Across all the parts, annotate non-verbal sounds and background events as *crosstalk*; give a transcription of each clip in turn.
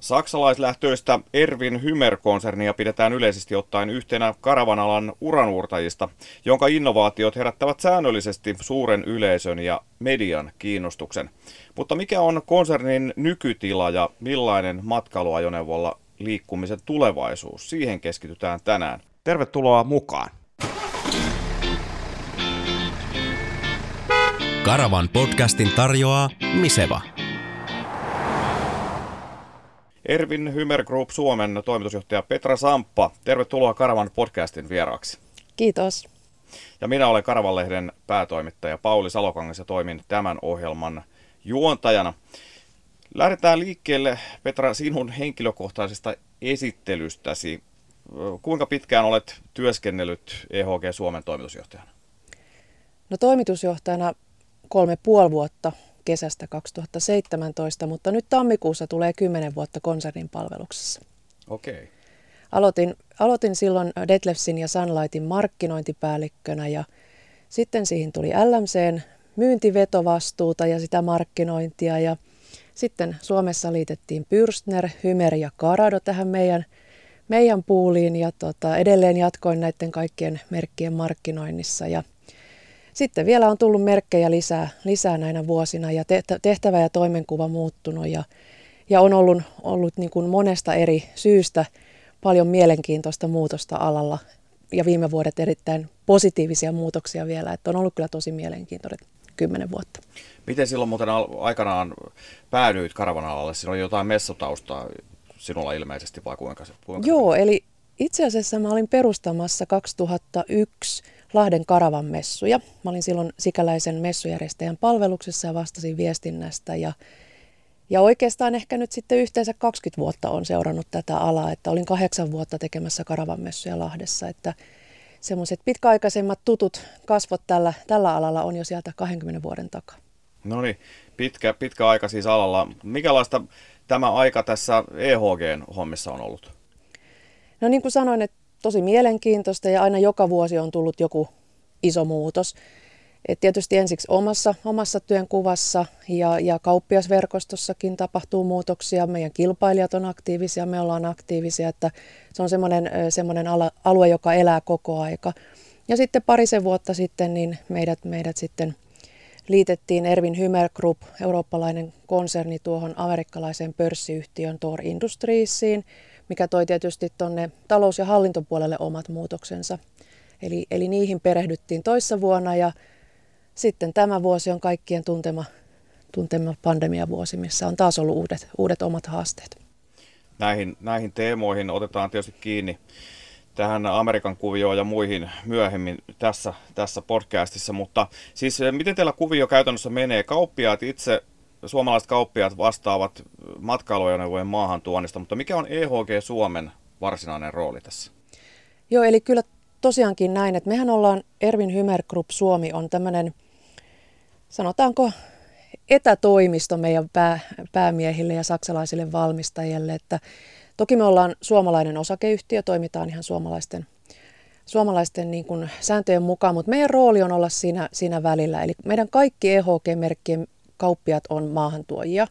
Saksalaislähtöistä Ervin Hymer-konsernia pidetään yleisesti ottaen yhtenä karavanalan uranuurtajista, jonka innovaatiot herättävät säännöllisesti suuren yleisön ja median kiinnostuksen. Mutta mikä on konsernin nykytila ja millainen matkailuajoneuvolla liikkumisen tulevaisuus? Siihen keskitytään tänään. Tervetuloa mukaan! Karavan podcastin tarjoaa Miseva. Ervin Hymer Group Suomen toimitusjohtaja Petra Samppa, tervetuloa Karavan podcastin vieraaksi. Kiitos. Ja minä olen Karavan-lehden päätoimittaja Pauli Salokangas ja toimin tämän ohjelman juontajana. Lähdetään liikkeelle, Petra, sinun henkilökohtaisesta esittelystäsi. Kuinka pitkään olet työskennellyt EHG Suomen toimitusjohtajana? No toimitusjohtajana kolme puoli vuotta kesästä 2017, mutta nyt tammikuussa tulee 10 vuotta konsernin palveluksessa. Okei. Okay. Aloitin, aloitin silloin Detlefsin ja Sunlightin markkinointipäällikkönä ja sitten siihen tuli LMCn myyntivetovastuuta ja sitä markkinointia ja sitten Suomessa liitettiin Pyrstner, Hymer ja Karado tähän meidän, meidän puuliin ja tota, edelleen jatkoin näiden kaikkien merkkien markkinoinnissa ja – sitten vielä on tullut merkkejä lisää, lisää näinä vuosina ja tehtävä ja toimenkuva muuttunut ja, ja on ollut, ollut niin kuin monesta eri syystä paljon mielenkiintoista muutosta alalla ja viime vuodet erittäin positiivisia muutoksia vielä, että on ollut kyllä tosi mielenkiintoinen kymmenen vuotta. Miten silloin muuten aikanaan päädyit karavanalalle? Siinä oli jotain messutaustaa sinulla ilmeisesti vai kuinka se? Kuinka Joo, eli itse asiassa mä olin perustamassa 2001 Lahden Karavan messuja. Mä olin silloin sikäläisen messujärjestäjän palveluksessa ja vastasin viestinnästä ja ja oikeastaan ehkä nyt sitten yhteensä 20 vuotta on seurannut tätä alaa, että olin kahdeksan vuotta tekemässä karavanmessuja Lahdessa, että semmoiset pitkäaikaisemmat tutut kasvot tällä, tällä alalla on jo sieltä 20 vuoden takaa. No niin, pitkä, pitkä aika siis alalla. Mikälaista tämä aika tässä EHG-hommissa on ollut? No niin kuin sanoin, että tosi mielenkiintoista ja aina joka vuosi on tullut joku iso muutos. Et tietysti ensiksi omassa, omassa työnkuvassa ja, ja kauppiasverkostossakin tapahtuu muutoksia. Meidän kilpailijat on aktiivisia, me ollaan aktiivisia, että se on semmoinen, semmoinen alue, joka elää koko aika. Ja sitten parisen vuotta sitten niin meidät, meidät sitten liitettiin Ervin Hymer Group, eurooppalainen konserni, tuohon amerikkalaiseen pörssiyhtiön Tor Industriesiin – mikä toi tietysti tuonne talous- ja hallintopuolelle omat muutoksensa. Eli, eli niihin perehdyttiin toissa vuonna ja sitten tämä vuosi on kaikkien tuntema, tuntema pandemiavuosi, missä on taas ollut uudet, uudet omat haasteet. Näihin, näihin teemoihin otetaan tietysti kiinni tähän Amerikan kuvioon ja muihin myöhemmin tässä, tässä podcastissa, mutta siis eh, miten teillä kuvio käytännössä menee? Kauppiaat itse suomalaiset kauppiaat vastaavat matkailuajoneuvojen maahantuonnista, mutta mikä on EHG Suomen varsinainen rooli tässä? Joo, eli kyllä tosiaankin näin, että mehän ollaan Ervin Hymer Group Suomi on tämmöinen, sanotaanko etätoimisto meidän pää, päämiehille ja saksalaisille valmistajille, että toki me ollaan suomalainen osakeyhtiö, toimitaan ihan suomalaisten suomalaisten niin kuin sääntöjen mukaan, mutta meidän rooli on olla siinä, siinä välillä. Eli meidän kaikki EHG-merkkien kauppiat on maahantuojia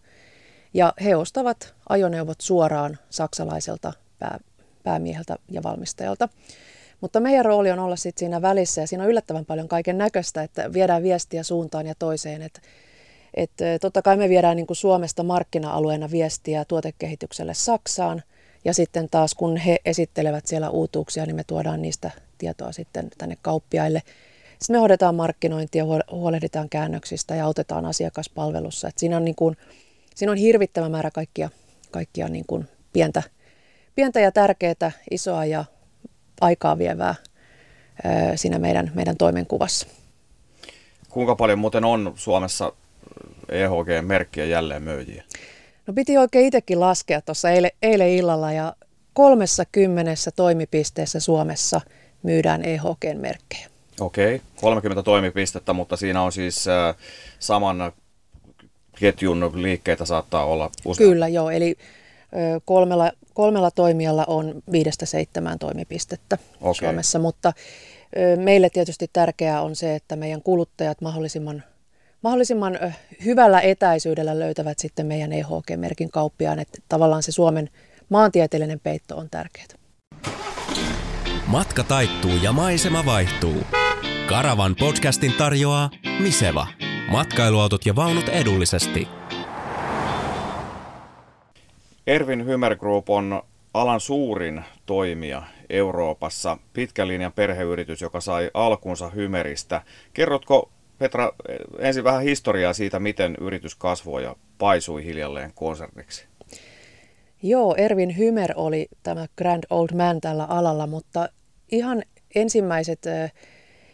ja he ostavat ajoneuvot suoraan saksalaiselta pää, päämieheltä ja valmistajalta. Mutta meidän rooli on olla sitten siinä välissä ja siinä on yllättävän paljon kaiken näköistä, että viedään viestiä suuntaan ja toiseen. Että et, totta kai me viedään niin kuin Suomesta markkina-alueena viestiä tuotekehitykselle Saksaan ja sitten taas kun he esittelevät siellä uutuuksia, niin me tuodaan niistä tietoa sitten tänne kauppiaille – sitten me hoidetaan markkinointia, huolehditaan käännöksistä ja autetaan asiakaspalvelussa. Et siinä, on niin kuin, siinä on hirvittävä määrä kaikkia, kaikkia niin kuin pientä, pientä ja tärkeää, isoa ja aikaa vievää siinä meidän, meidän toimenkuvassa. Kuinka paljon muuten on Suomessa EHG-merkkiä jälleen myyjiä? No piti oikein itsekin laskea tuossa eilen, eilen illalla ja kolmessa kymmenessä toimipisteessä Suomessa myydään EHG-merkkejä. Okei, 30 toimipistettä, mutta siinä on siis äh, saman ketjun liikkeitä saattaa olla usein. Kyllä, joo. Eli ö, kolmella, kolmella toimijalla on viidestä seitsemään toimipistettä okay. Suomessa, mutta ö, meille tietysti tärkeää on se, että meidän kuluttajat mahdollisimman, mahdollisimman hyvällä etäisyydellä löytävät sitten meidän EHG-merkin kauppiaan, että tavallaan se Suomen maantieteellinen peitto on tärkeää. Matka taittuu ja maisema vaihtuu. Karavan podcastin tarjoaa Miseva. Matkailuautot ja vaunut edullisesti. Ervin Hymer Group on alan suurin toimija Euroopassa, pitkän linjan perheyritys, joka sai alkunsa Hymeristä. Kerrotko Petra ensin vähän historiaa siitä, miten yritys kasvoi ja paisui hiljalleen konserniksi? Joo, Ervin Hymer oli tämä Grand Old Man tällä alalla, mutta ihan ensimmäiset,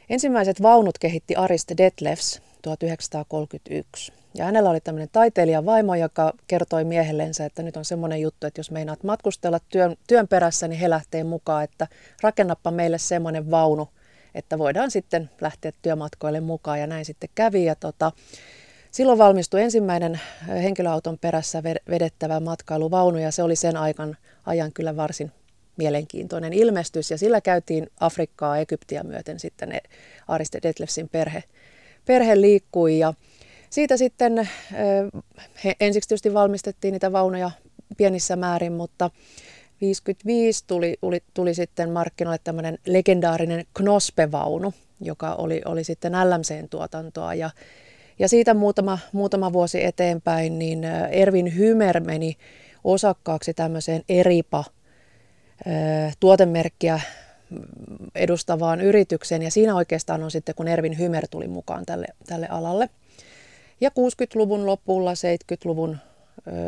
ensimmäiset vaunut kehitti Arist Detlefs 1931. Ja hänellä oli tämmöinen taiteilijan vaimo, joka kertoi miehellensä, että nyt on semmoinen juttu, että jos meinaat matkustella työn, työn perässä, niin he lähtee mukaan, että rakennappa meille semmoinen vaunu, että voidaan sitten lähteä työmatkoille mukaan. Ja näin sitten kävi. Ja tota, silloin valmistui ensimmäinen henkilöauton perässä vedettävä matkailuvaunu ja se oli sen aikan, ajan kyllä varsin mielenkiintoinen ilmestys. Ja sillä käytiin Afrikkaa, Egyptiä myöten sitten Ariste Detlefsin perhe, perhe liikkui ja siitä sitten he ensiksi tietysti valmistettiin niitä vaunuja pienissä määrin, mutta 55 tuli, tuli, tuli sitten markkinoille tämmöinen legendaarinen Knospe-vaunu, joka oli, oli sitten LMCn tuotantoa. Ja, ja siitä muutama, muutama vuosi eteenpäin, niin Ervin Hymer meni osakkaaksi tämmöiseen Eripa tuotemerkkiä edustavaan yritykseen. Ja siinä oikeastaan on sitten, kun Ervin Hymer tuli mukaan tälle, tälle alalle – ja 60-luvun lopulla, 70-luvun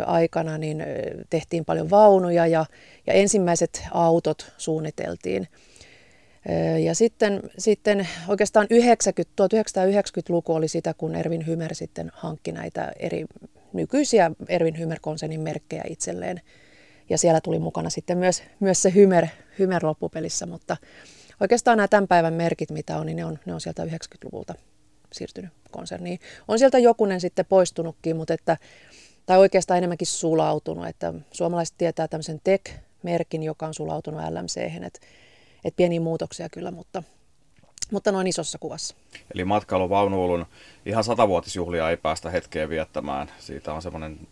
aikana niin tehtiin paljon vaunuja ja, ja ensimmäiset autot suunniteltiin. Ja sitten, sitten oikeastaan 90, 1990-luku oli sitä, kun Ervin Hymer sitten hankki näitä eri nykyisiä Ervin Hymer-konsernin merkkejä itselleen. Ja siellä tuli mukana sitten myös, myös se Hymer, Hymer loppupelissä, mutta oikeastaan nämä tämän päivän merkit, mitä on, niin ne on, ne on sieltä 90-luvulta siirtynyt konserniin. On sieltä jokunen sitten poistunutkin, mutta että, tai oikeastaan enemmänkin sulautunut, että suomalaiset tietää tämmöisen tech-merkin, joka on sulautunut LMC, että, että pieniä muutoksia kyllä, mutta, mutta noin isossa kuvassa. Eli matkailuvaunuulun ihan satavuotisjuhlia ei päästä hetkeen viettämään. Siitä on semmoinen,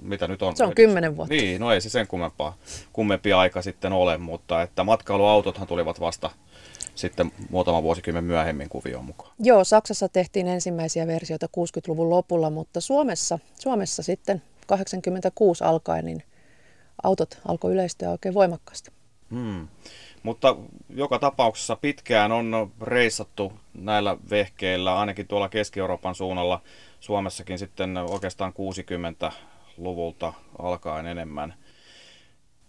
mitä nyt on? Se on kymmenen vuotta. Niin, no ei se sen kummempaa, kummempi aika sitten ole, mutta että matkailuautothan tulivat vasta sitten muutama vuosikymmen myöhemmin kuvioon mukaan. Joo, Saksassa tehtiin ensimmäisiä versioita 60-luvun lopulla, mutta Suomessa, Suomessa sitten 86 alkaen niin autot alkoi yleistyä oikein voimakkaasti. Hmm. Mutta joka tapauksessa pitkään on reissattu näillä vehkeillä, ainakin tuolla Keski-Euroopan suunnalla, Suomessakin sitten oikeastaan 60-luvulta alkaen enemmän –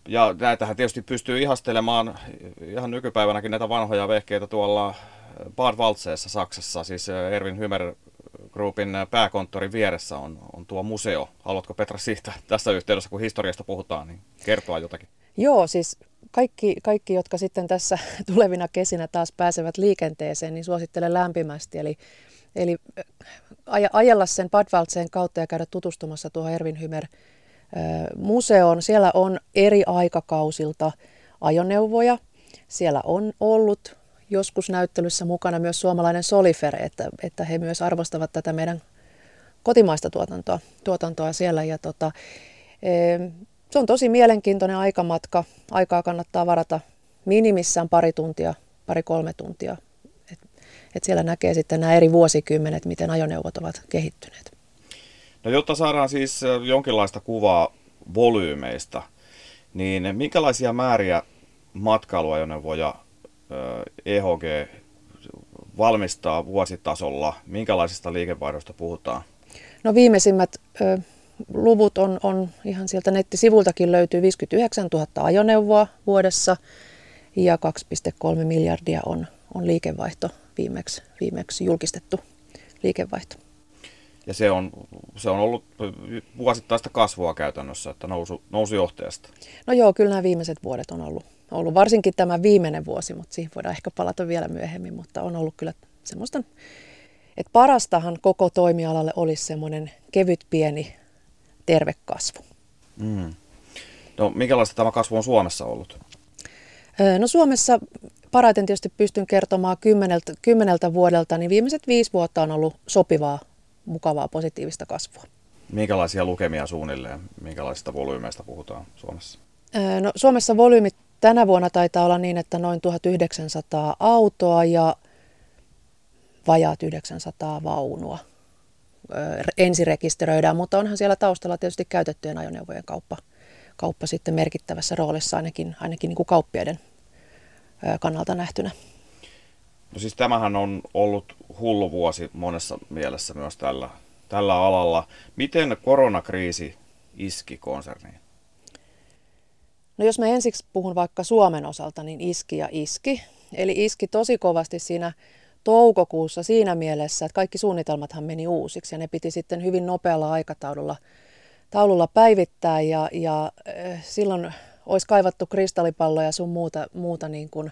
ja näitähän tietysti pystyy ihastelemaan ihan nykypäivänäkin näitä vanhoja vehkeitä tuolla Bad Waltseessa Saksassa, siis Erwin Hymer Groupin pääkonttorin vieressä on, on tuo museo. Haluatko Petra siitä tässä yhteydessä, kun historiasta puhutaan, niin kertoa jotakin? Joo, siis kaikki, kaikki, jotka sitten tässä *laughs* tulevina kesinä taas pääsevät liikenteeseen, niin suosittelen lämpimästi. Eli, eli ajella sen Bad Waltseen kautta ja käydä tutustumassa tuohon Erwin Hymer museoon. Siellä on eri aikakausilta ajoneuvoja. Siellä on ollut joskus näyttelyssä mukana myös suomalainen Solifere, että, että he myös arvostavat tätä meidän kotimaista tuotantoa, tuotantoa siellä. Ja tota, se on tosi mielenkiintoinen aikamatka. Aikaa kannattaa varata minimissään pari tuntia, pari-kolme tuntia. Et, et siellä näkee sitten nämä eri vuosikymmenet, miten ajoneuvot ovat kehittyneet. No jotta saadaan siis jonkinlaista kuvaa volyymeista, niin minkälaisia määriä matkailuajoneuvoja EHG valmistaa vuositasolla? Minkälaisista liikevaihdosta puhutaan? No viimeisimmät ö, luvut on, on ihan sieltä nettisivultakin löytyy 59 000 ajoneuvoa vuodessa ja 2,3 miljardia on, on liikevaihto viimeksi, viimeksi julkistettu liikevaihto. Ja se on, se on ollut vuosittaista kasvua käytännössä, että nousu, nousujohteesta. No joo, kyllä nämä viimeiset vuodet on ollut, ollut varsinkin tämä viimeinen vuosi, mutta siihen voidaan ehkä palata vielä myöhemmin, mutta on ollut kyllä semmoista, että parastahan koko toimialalle olisi semmoinen kevyt pieni terve kasvu. Mm. No minkälaista tämä kasvu on Suomessa ollut? No Suomessa parhaiten tietysti pystyn kertomaan kymmeneltä, kymmeneltä vuodelta, niin viimeiset viisi vuotta on ollut sopivaa mukavaa positiivista kasvua. Minkälaisia lukemia suunnilleen, minkälaisista volyymeista puhutaan Suomessa? No, Suomessa volyymit tänä vuonna taitaa olla niin, että noin 1900 autoa ja vajaat 900 vaunua ensirekisteröidään, mutta onhan siellä taustalla tietysti käytettyjen ajoneuvojen kauppa, kauppa sitten merkittävässä roolissa ainakin, ainakin niin kuin kauppiaiden kannalta nähtynä. No siis tämähän on ollut hullu vuosi monessa mielessä myös tällä, tällä alalla. Miten koronakriisi iski konserniin? No jos mä ensiksi puhun vaikka Suomen osalta, niin iski ja iski. Eli iski tosi kovasti siinä toukokuussa siinä mielessä, että kaikki suunnitelmathan meni uusiksi ja ne piti sitten hyvin nopealla aikataululla taululla päivittää ja, ja silloin olisi kaivattu kristallipalloja ja sun muuta, muuta niin kuin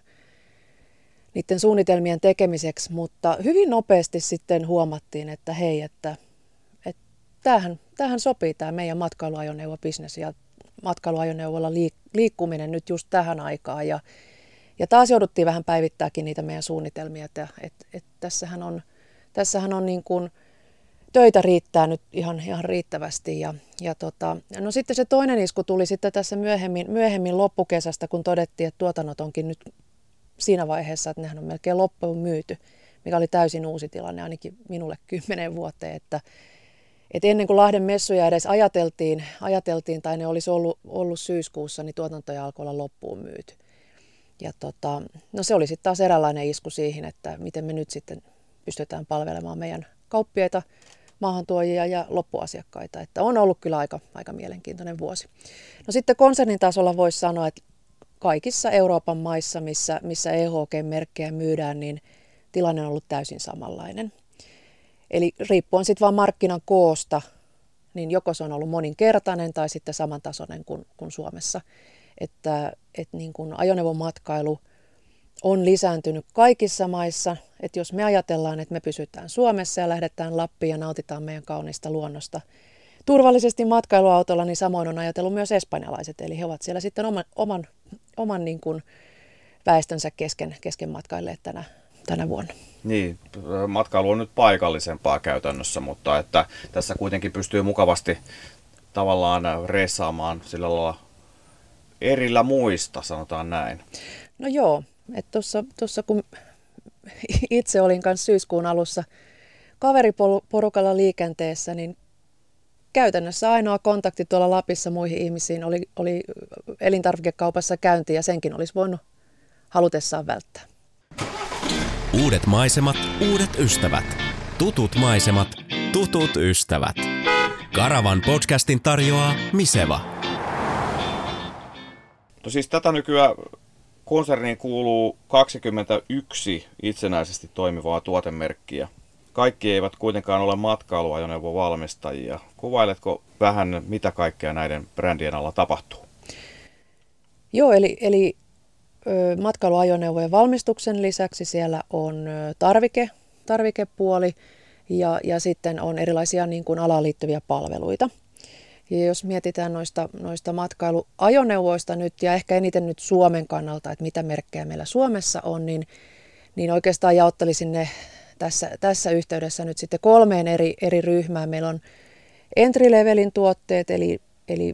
niiden suunnitelmien tekemiseksi, mutta hyvin nopeasti sitten huomattiin, että hei, että, että tämähän, tämähän sopii tämä meidän matkailuajoneuvobisnes ja matkailuajoneuvolla liikkuminen nyt just tähän aikaan. Ja ja taas jouduttiin vähän päivittääkin niitä meidän suunnitelmia, että et, et tässähän on, tässähän on niin kuin, töitä riittää nyt ihan, ihan riittävästi. Ja, ja tota, no sitten se toinen isku tuli sitten tässä myöhemmin, myöhemmin loppukesästä, kun todettiin, että tuotannot onkin nyt siinä vaiheessa, että nehän on melkein loppuun myyty, mikä oli täysin uusi tilanne ainakin minulle *laughs* kymmenen vuoteen, että, että ennen kuin Lahden messuja edes ajateltiin, ajateltiin tai ne olisi ollut, ollut syyskuussa, niin tuotantoja alkoi olla loppuun myyty. Ja tota, no se oli sitten taas eräänlainen isku siihen, että miten me nyt sitten pystytään palvelemaan meidän kauppiaita, maahantuojia ja loppuasiakkaita. Että on ollut kyllä aika, aika mielenkiintoinen vuosi. No sitten konsernin tasolla voisi sanoa, että kaikissa Euroopan maissa, missä, missä EHG-merkkejä myydään, niin tilanne on ollut täysin samanlainen. Eli riippuen sitten vaan markkinan koosta, niin joko se on ollut moninkertainen tai sitten samantasoinen kuin, kuin Suomessa että, että niin kuin ajoneuvomatkailu on lisääntynyt kaikissa maissa. Että jos me ajatellaan, että me pysytään Suomessa ja lähdetään Lappiin ja nautitaan meidän kaunista luonnosta turvallisesti matkailuautolla, niin samoin on ajatellut myös espanjalaiset. Eli he ovat siellä sitten oman, oman, oman niin kuin väestönsä kesken, kesken matkailleet tänä, tänä vuonna. Niin, matkailu on nyt paikallisempaa käytännössä, mutta että tässä kuitenkin pystyy mukavasti tavallaan reissaamaan sillä lailla erillä muista, sanotaan näin. No joo, tuossa kun itse olin kanssa syyskuun alussa kaveriporukalla liikenteessä, niin käytännössä ainoa kontakti tuolla Lapissa muihin ihmisiin oli, oli elintarvikekaupassa käynti ja senkin olisi voinut halutessaan välttää. Uudet maisemat, uudet ystävät. Tutut maisemat, tutut ystävät. Karavan podcastin tarjoaa Miseva. No siis tätä nykyään konserniin kuuluu 21 itsenäisesti toimivaa tuotemerkkiä. Kaikki eivät kuitenkaan ole matkailuajoneuvovalmistajia. Kuvailetko vähän, mitä kaikkea näiden brändien alla tapahtuu? Joo, eli, eli matkailuajoneuvojen valmistuksen lisäksi siellä on tarvike, tarvikepuoli ja, ja sitten on erilaisia niin kuin alaan liittyviä palveluita – ja jos mietitään noista, noista matkailuajoneuvoista nyt ja ehkä eniten nyt Suomen kannalta, että mitä merkkejä meillä Suomessa on, niin, niin oikeastaan jaottelisin ne tässä, tässä yhteydessä nyt sitten kolmeen eri, eri ryhmään. Meillä on entry-levelin tuotteet, eli, eli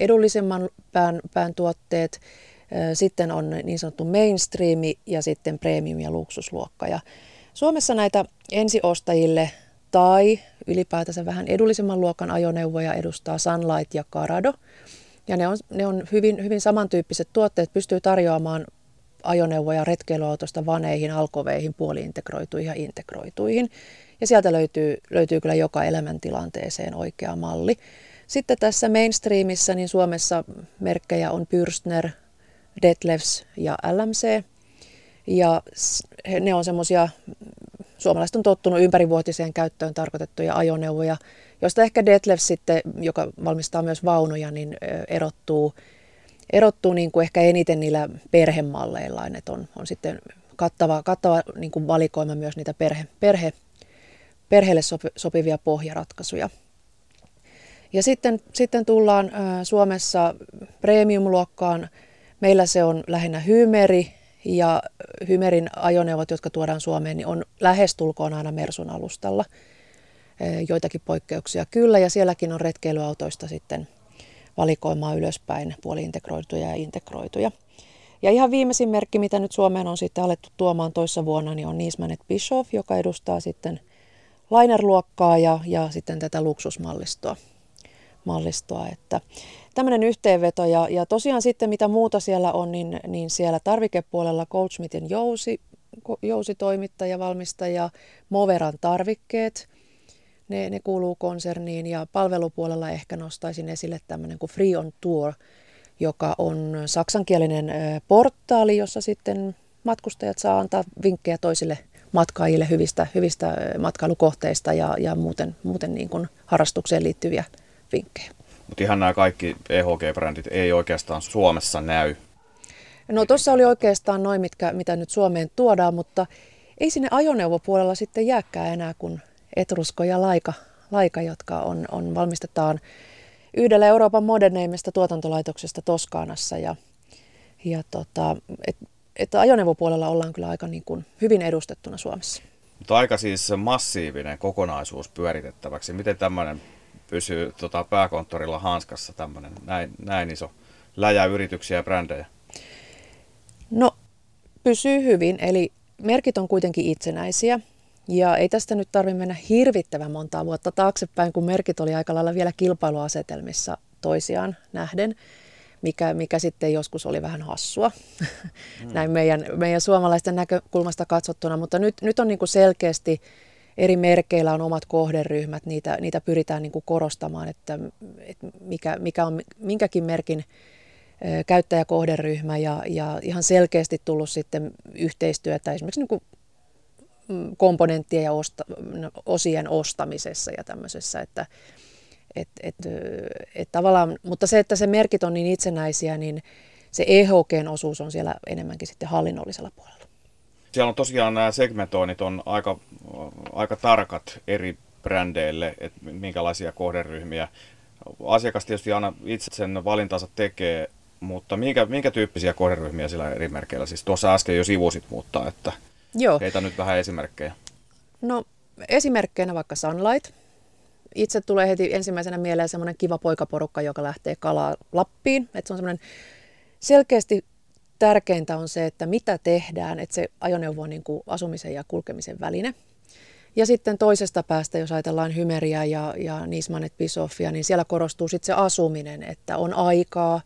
edullisemman pään, pään tuotteet, sitten on niin sanottu mainstreami ja sitten premium- ja luksusluokka. Ja Suomessa näitä ensiostajille tai ylipäätänsä vähän edullisemman luokan ajoneuvoja edustaa Sunlight ja Carado. Ja ne on, ne on hyvin, hyvin samantyyppiset tuotteet, pystyy tarjoamaan ajoneuvoja retkeilyautosta vaneihin, alkoveihin, puoliintegroituihin ja integroituihin. Ja sieltä löytyy, löytyy kyllä joka elämäntilanteeseen oikea malli. Sitten tässä mainstreamissa niin Suomessa merkkejä on Pürstner, Detlefs ja LMC. Ja ne on semmoisia suomalaiset on tottunut ympärivuotiseen käyttöön tarkoitettuja ajoneuvoja, joista ehkä Detlef sitten, joka valmistaa myös vaunuja, niin erottuu, erottuu niin kuin ehkä eniten niillä perhemalleillaan, että on, on sitten kattava, kattava niin kuin valikoima myös niitä perhe, perhe, perheelle sopivia pohjaratkaisuja. Ja sitten, sitten tullaan Suomessa premium-luokkaan. Meillä se on lähinnä Hymeri, ja Hymerin ajoneuvot, jotka tuodaan Suomeen, niin on lähestulkoon aina Mersun alustalla. joitakin poikkeuksia kyllä, ja sielläkin on retkeilyautoista sitten valikoimaa ylöspäin puoliintegroituja ja integroituja. Ja ihan viimeisin merkki, mitä nyt Suomeen on sitten alettu tuomaan toissa vuonna, niin on Niismanet Bischoff, joka edustaa sitten lainerluokkaa ja, ja sitten tätä luksusmallistoa. Mallistoa, että tämmöinen yhteenveto ja, ja tosiaan sitten mitä muuta siellä on, niin, niin siellä tarvikepuolella Goldsmithin jousi, jousitoimittaja, valmistaja, Moveran tarvikkeet, ne, ne kuuluu konserniin ja palvelupuolella ehkä nostaisin esille tämmöinen kuin Free on Tour, joka on saksankielinen portaali, jossa sitten matkustajat saa antaa vinkkejä toisille matkaajille hyvistä, hyvistä matkailukohteista ja, ja muuten, muuten niin kuin harrastukseen liittyviä vinkkejä. Mutta ihan nämä kaikki EHG-brändit ei oikeastaan Suomessa näy. No tuossa oli oikeastaan noin, mitkä, mitä nyt Suomeen tuodaan, mutta ei sinne ajoneuvopuolella sitten jääkään enää kuin Etrusko ja Laika, Laika jotka on, on valmistetaan yhdellä Euroopan moderneimmista tuotantolaitoksesta Toskaanassa. Ja, ja tota, et, että ajoneuvopuolella ollaan kyllä aika niin kuin hyvin edustettuna Suomessa. Mutta aika siis massiivinen kokonaisuus pyöritettäväksi. Miten tämmöinen pysyy tota, pääkonttorilla hanskassa, tämmöinen näin, näin iso läjä yrityksiä ja brändejä? No, pysyy hyvin. Eli merkit on kuitenkin itsenäisiä. Ja ei tästä nyt tarvitse mennä hirvittävän montaa vuotta taaksepäin, kun merkit oli aika lailla vielä kilpailuasetelmissa toisiaan nähden, mikä, mikä sitten joskus oli vähän hassua mm. *laughs* näin meidän, meidän suomalaisten näkökulmasta katsottuna. Mutta nyt, nyt on niin kuin selkeästi eri merkeillä on omat kohderyhmät, niitä, niitä pyritään niin kuin korostamaan, että, että mikä, mikä on minkäkin merkin käyttäjäkohderyhmä ja, ja ihan selkeästi tullut sitten yhteistyötä esimerkiksi niin kuin Mm, komponenttien ja osta, osien ostamisessa ja tämmöisessä, että et, et, et tavallaan, mutta se, että se merkit on niin itsenäisiä, niin se EHGn osuus on siellä enemmänkin sitten hallinnollisella puolella. Siellä on tosiaan nämä segmentoinnit on aika, aika tarkat eri brändeille, että minkälaisia kohderyhmiä. Asiakas tietysti aina itse sen valintansa tekee, mutta minkä, minkä tyyppisiä kohderyhmiä sillä eri merkeillä? Siis tuossa äsken jo sivusit, mutta että Joo. Heitä nyt vähän esimerkkejä. No esimerkkeinä vaikka Sunlight. Itse tulee heti ensimmäisenä mieleen semmoinen kiva poikaporukka, joka lähtee kalaa Lappiin. Että se on semmoinen selkeästi tärkeintä on se, että mitä tehdään, että se ajoneuvo on niin kuin asumisen ja kulkemisen väline. Ja sitten toisesta päästä, jos ajatellaan Hymeriä ja, ja Nismanet Bisoffia, niin siellä korostuu sitten se asuminen, että on aikaa,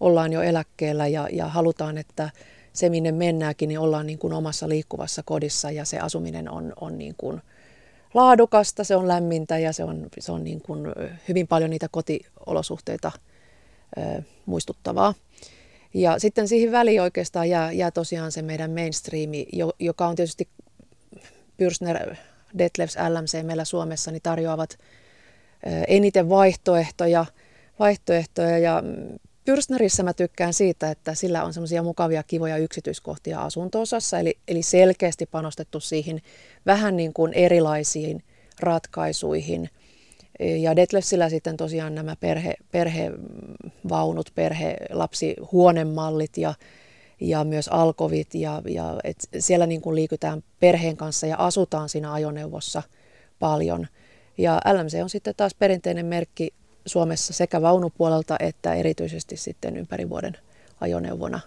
ollaan jo eläkkeellä ja, ja halutaan, että se, minne mennäänkin, niin ollaan niin kuin omassa liikkuvassa kodissa ja se asuminen on, on niin kuin laadukasta, se on lämmintä ja se on, se on niin kuin hyvin paljon niitä kotiolosuhteita ö, muistuttavaa. Ja sitten siihen väliin oikeastaan jää, jää tosiaan se meidän mainstreami, joka on tietysti Pyrsner, Detlefs, LMC meillä Suomessa, niin tarjoavat eniten vaihtoehtoja, vaihtoehtoja ja Pyrsnerissä mä tykkään siitä, että sillä on semmoisia mukavia, kivoja yksityiskohtia asuntoosassa, eli, eli selkeästi panostettu siihen vähän niin kuin erilaisiin ratkaisuihin. Ja Detlefsillä sitten tosiaan nämä perhe, perhevaunut, perhe, lapsihuonemallit ja, ja myös alkovit. Ja, ja et siellä niin kuin liikutaan perheen kanssa ja asutaan siinä ajoneuvossa paljon. Ja LMC on sitten taas perinteinen merkki Suomessa sekä vaunupuolelta että erityisesti sitten ympäri vuoden ajoneuvona.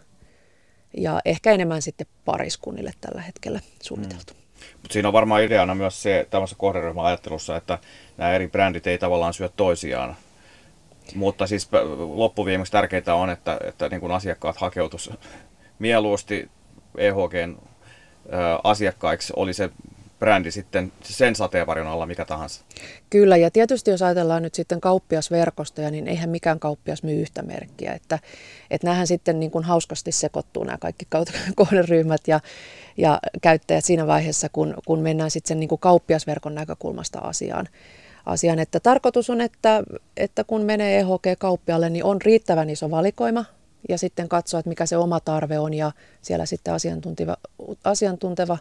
Ja ehkä enemmän sitten pariskunnille tällä hetkellä suunniteltu. Mm. Mutta siinä on varmaan ideana myös se tämmöisessä kohderyhmän ajattelussa, että nämä eri brändit ei tavallaan syö toisiaan. Mutta siis loppuviimeksi tärkeintä on, että, että niin kuin asiakkaat hakeutus mieluusti EHGn asiakkaiksi, oli se brändi sitten sen sateenvarjon alla mikä tahansa. Kyllä, ja tietysti jos ajatellaan nyt sitten kauppiasverkostoja, niin eihän mikään kauppias myy yhtä merkkiä. Että, että näähän sitten niin kuin hauskasti sekoittuu nämä kaikki *laughs* kohderyhmät ja, ja käyttäjät siinä vaiheessa, kun, kun mennään sitten sen niin kuin kauppiasverkon näkökulmasta asiaan. asiaan. Että tarkoitus on, että, että kun menee EHG-kauppialle, niin on riittävän iso valikoima ja sitten katsoa, että mikä se oma tarve on ja siellä sitten asiantunteva, asiantunteva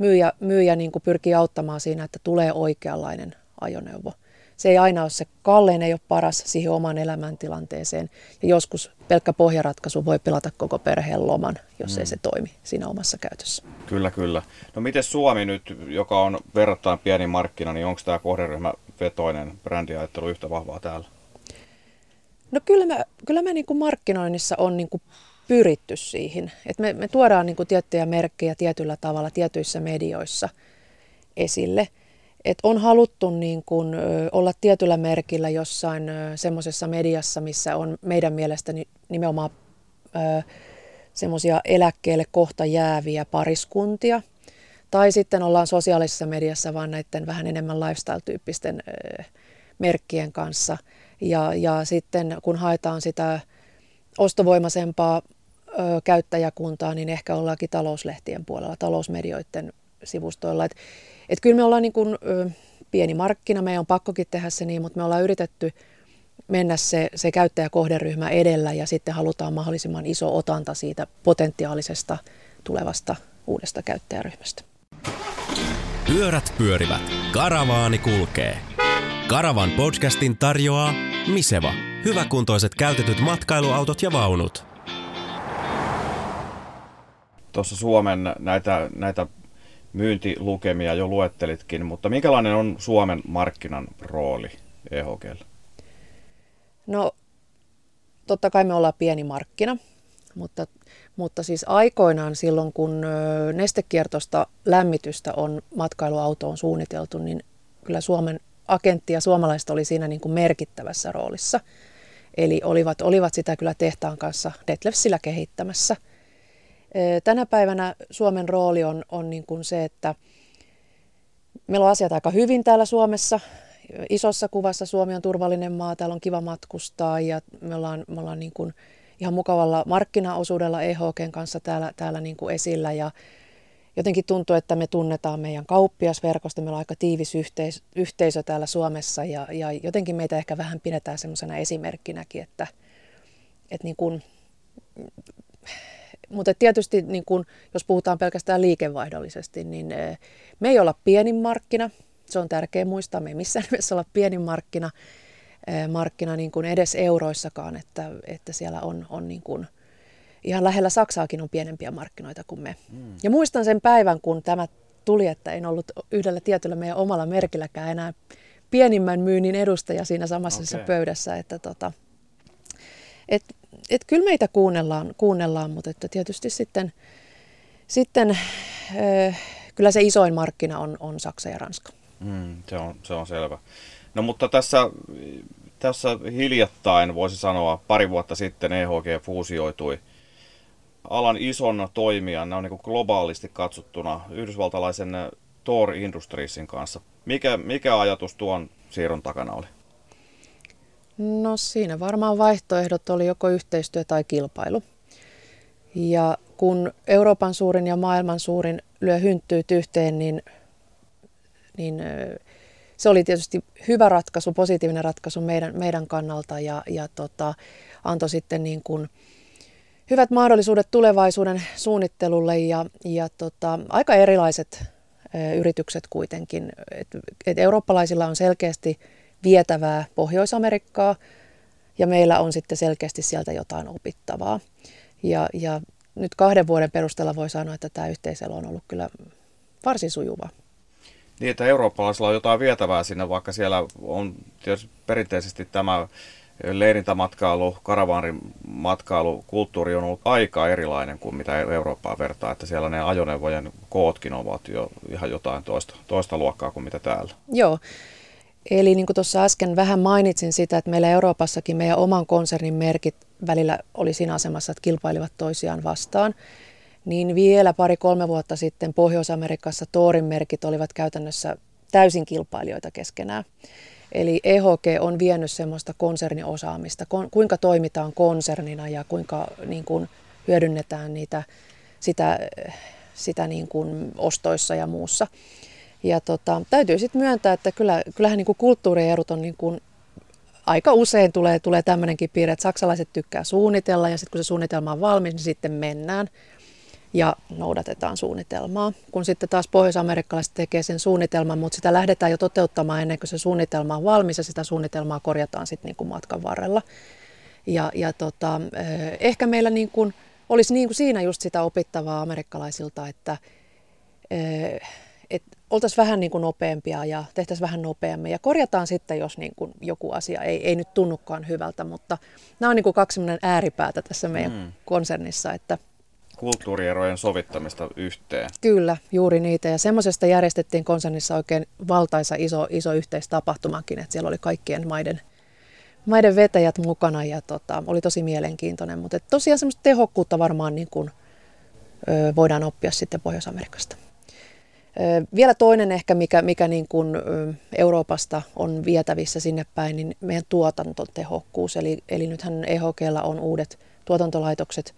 myyjä, myyjä niin kuin pyrkii auttamaan siinä, että tulee oikeanlainen ajoneuvo se ei aina ole se kallein, ei ole paras siihen omaan elämäntilanteeseen. Ja joskus pelkkä pohjaratkaisu voi pelata koko perheen loman, jos mm. ei se toimi siinä omassa käytössä. Kyllä, kyllä. No miten Suomi nyt, joka on verrattain pieni markkina, niin onko tämä kohderyhmä vetoinen brändiajattelu yhtä vahvaa täällä? No kyllä mä, kyllä mä niin kuin markkinoinnissa on niin kuin pyritty siihen. Et me, me tuodaan niin kuin tiettyjä merkkejä tietyllä tavalla tietyissä medioissa esille. Et on haluttu niin kuin, olla tietyllä merkillä jossain semmoisessa mediassa, missä on meidän mielestä nimenomaan semmoisia eläkkeelle kohta jääviä pariskuntia. Tai sitten ollaan sosiaalisessa mediassa vaan näiden vähän enemmän lifestyle-tyyppisten merkkien kanssa. Ja, ja sitten kun haetaan sitä ostovoimaisempaa käyttäjäkuntaa, niin ehkä ollaankin talouslehtien puolella, talousmedioiden sivustoilla. Et, et kyllä me ollaan niin kuin, ö, pieni markkina, meidän on pakkokin tehdä se niin, mutta me ollaan yritetty mennä se, se käyttäjäkohderyhmä edellä ja sitten halutaan mahdollisimman iso otanta siitä potentiaalisesta tulevasta uudesta käyttäjäryhmästä. Pyörät pyörivät, karavaani kulkee. Karavan podcastin tarjoaa Miseva. Hyväkuntoiset käytetyt matkailuautot ja vaunut. Tuossa Suomen näitä, näitä myyntilukemia jo luettelitkin, mutta minkälainen on Suomen markkinan rooli EHGllä? No, totta kai me ollaan pieni markkina, mutta, mutta siis aikoinaan silloin, kun nestekiertosta lämmitystä on matkailuautoon suunniteltu, niin kyllä Suomen agentti ja suomalaiset oli siinä niin kuin merkittävässä roolissa. Eli olivat, olivat sitä kyllä tehtaan kanssa Detlefsillä kehittämässä. Tänä päivänä Suomen rooli on, on niin kuin se, että meillä on asiat aika hyvin täällä Suomessa. Isossa kuvassa Suomi on turvallinen maa, täällä on kiva matkustaa ja me ollaan, me ollaan niin kuin ihan mukavalla markkinaosuudella EHGn kanssa täällä, täällä niin kuin esillä ja jotenkin tuntuu, että me tunnetaan meidän kauppiasverkosto, meillä on aika tiivis yhteis- yhteisö täällä Suomessa ja, ja jotenkin meitä ehkä vähän pidetään semmoisena esimerkkinäkin, että, että niin kuin, mutta tietysti niin kun, jos puhutaan pelkästään liikevaihdollisesti, niin eh, me ei olla pienin markkina, se on tärkeä muistaa, me ei missään *laughs* nimessä olla pienin markkina, eh, markkina niin kuin edes euroissakaan, että, että siellä on, on niin kuin – ihan lähellä Saksaakin on pienempiä markkinoita kuin me. Mm. Ja muistan sen päivän, kun tämä tuli, että en ollut yhdellä tietyllä meidän omalla merkilläkään enää pienimmän myynnin edustaja siinä samassa okay. pöydässä. Että tota, et, et kyllä meitä kuunnellaan, kuunnellaan mutta että tietysti sitten, sitten äh, kyllä se isoin markkina on, on Saksa ja Ranska. Mm, se, on, se on selvä. No mutta tässä, tässä hiljattain, voisi sanoa, pari vuotta sitten EHG fuusioitui alan ison toimijan, ne on niin globaalisti katsottuna yhdysvaltalaisen Thor Industriesin kanssa. Mikä, mikä ajatus tuon siirron takana oli? No siinä varmaan vaihtoehdot oli joko yhteistyö tai kilpailu. Ja kun Euroopan suurin ja maailman suurin lyö hynttyyt yhteen, niin, niin se oli tietysti hyvä ratkaisu, positiivinen ratkaisu meidän, meidän kannalta ja, ja tota, antoi sitten niin kuin, hyvät mahdollisuudet tulevaisuuden suunnittelulle ja, ja tota, aika erilaiset ö, yritykset kuitenkin. Et, et eurooppalaisilla on selkeästi vietävää Pohjois-Amerikkaa ja meillä on sitten selkeästi sieltä jotain opittavaa. Ja, ja nyt kahden vuoden perusteella voi sanoa, että tämä yhteiselo on ollut kyllä varsin sujuva. Niin, että eurooppalaisilla on jotain vietävää sinne, vaikka siellä on tietysti perinteisesti tämä leirintämatkailu, karavaanimatkailu, kulttuuri on ollut aika erilainen kuin mitä Eurooppaa vertaa, että siellä ne ajoneuvojen kootkin ovat jo ihan jotain toista, toista luokkaa kuin mitä täällä. Joo, eli niin kuin tuossa äsken vähän mainitsin sitä, että meillä Euroopassakin meidän oman konsernin merkit välillä oli siinä asemassa, että kilpailivat toisiaan vastaan, niin vielä pari-kolme vuotta sitten Pohjois-Amerikassa Toorin merkit olivat käytännössä täysin kilpailijoita keskenään. Eli EHG on vienyt semmoista konserniosaamista, kuinka toimitaan konsernina ja kuinka niin kuin, hyödynnetään niitä, sitä, sitä niin kuin, ostoissa ja muussa. Ja tota, täytyy sitten myöntää, että kyllä, kyllähän niin kuin kulttuurierot on niin kuin, aika usein tulee, tulee tämmöinenkin piirre, että saksalaiset tykkää suunnitella ja sitten kun se suunnitelma on valmis, niin sitten mennään. ja noudatetaan suunnitelmaa. Kun sitten taas pohjoisamerikkalaiset tekee sen suunnitelman, mutta sitä lähdetään jo toteuttamaan ennen kuin se suunnitelma on valmis ja sitä suunnitelmaa korjataan sitten niin kuin matkan varrella. Ja, ja tota, ehkä meillä niin kuin, olisi niin kuin siinä just sitä opittavaa amerikkalaisilta, että et oltaisiin vähän niin kuin nopeampia ja tehtäisiin vähän nopeammin. Ja korjataan sitten, jos niin kuin joku asia ei, ei nyt tunnukaan hyvältä, mutta nämä on niin kuin kaksi ääripäätä tässä meidän mm. konsernissa, että kulttuurierojen sovittamista yhteen. Kyllä, juuri niitä. Ja semmoisesta järjestettiin konsernissa oikein valtaisa iso, iso yhteistapahtumakin, että siellä oli kaikkien maiden, maiden vetäjät mukana ja tota, oli tosi mielenkiintoinen. Mutta tosiaan semmoista tehokkuutta varmaan niin kuin, ö, voidaan oppia sitten Pohjois-Amerikasta. Vielä toinen ehkä, mikä, mikä niin kuin Euroopasta on vietävissä sinne päin, niin meidän tuotantotehokkuus. Eli, eli nythän EHGllä on uudet tuotantolaitokset,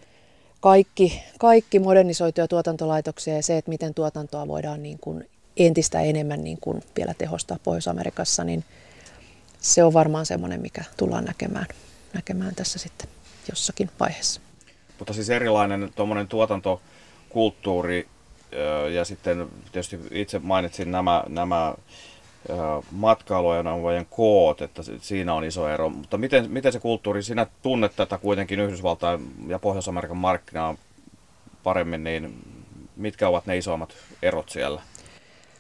kaikki, kaikki modernisoituja tuotantolaitoksia ja se, että miten tuotantoa voidaan niin kuin entistä enemmän niin kuin vielä tehostaa Pohjois-Amerikassa, niin se on varmaan semmoinen, mikä tullaan näkemään, näkemään tässä sitten jossakin vaiheessa. Mutta siis erilainen tuotantokulttuuri ja sitten tietysti itse mainitsin nämä, nämä matkailuajoneuvojen koot, että siinä on iso ero. Mutta miten, miten se kulttuuri, sinä tunnet tätä kuitenkin Yhdysvaltain ja Pohjois-Amerikan markkinaa paremmin, niin mitkä ovat ne isommat erot siellä?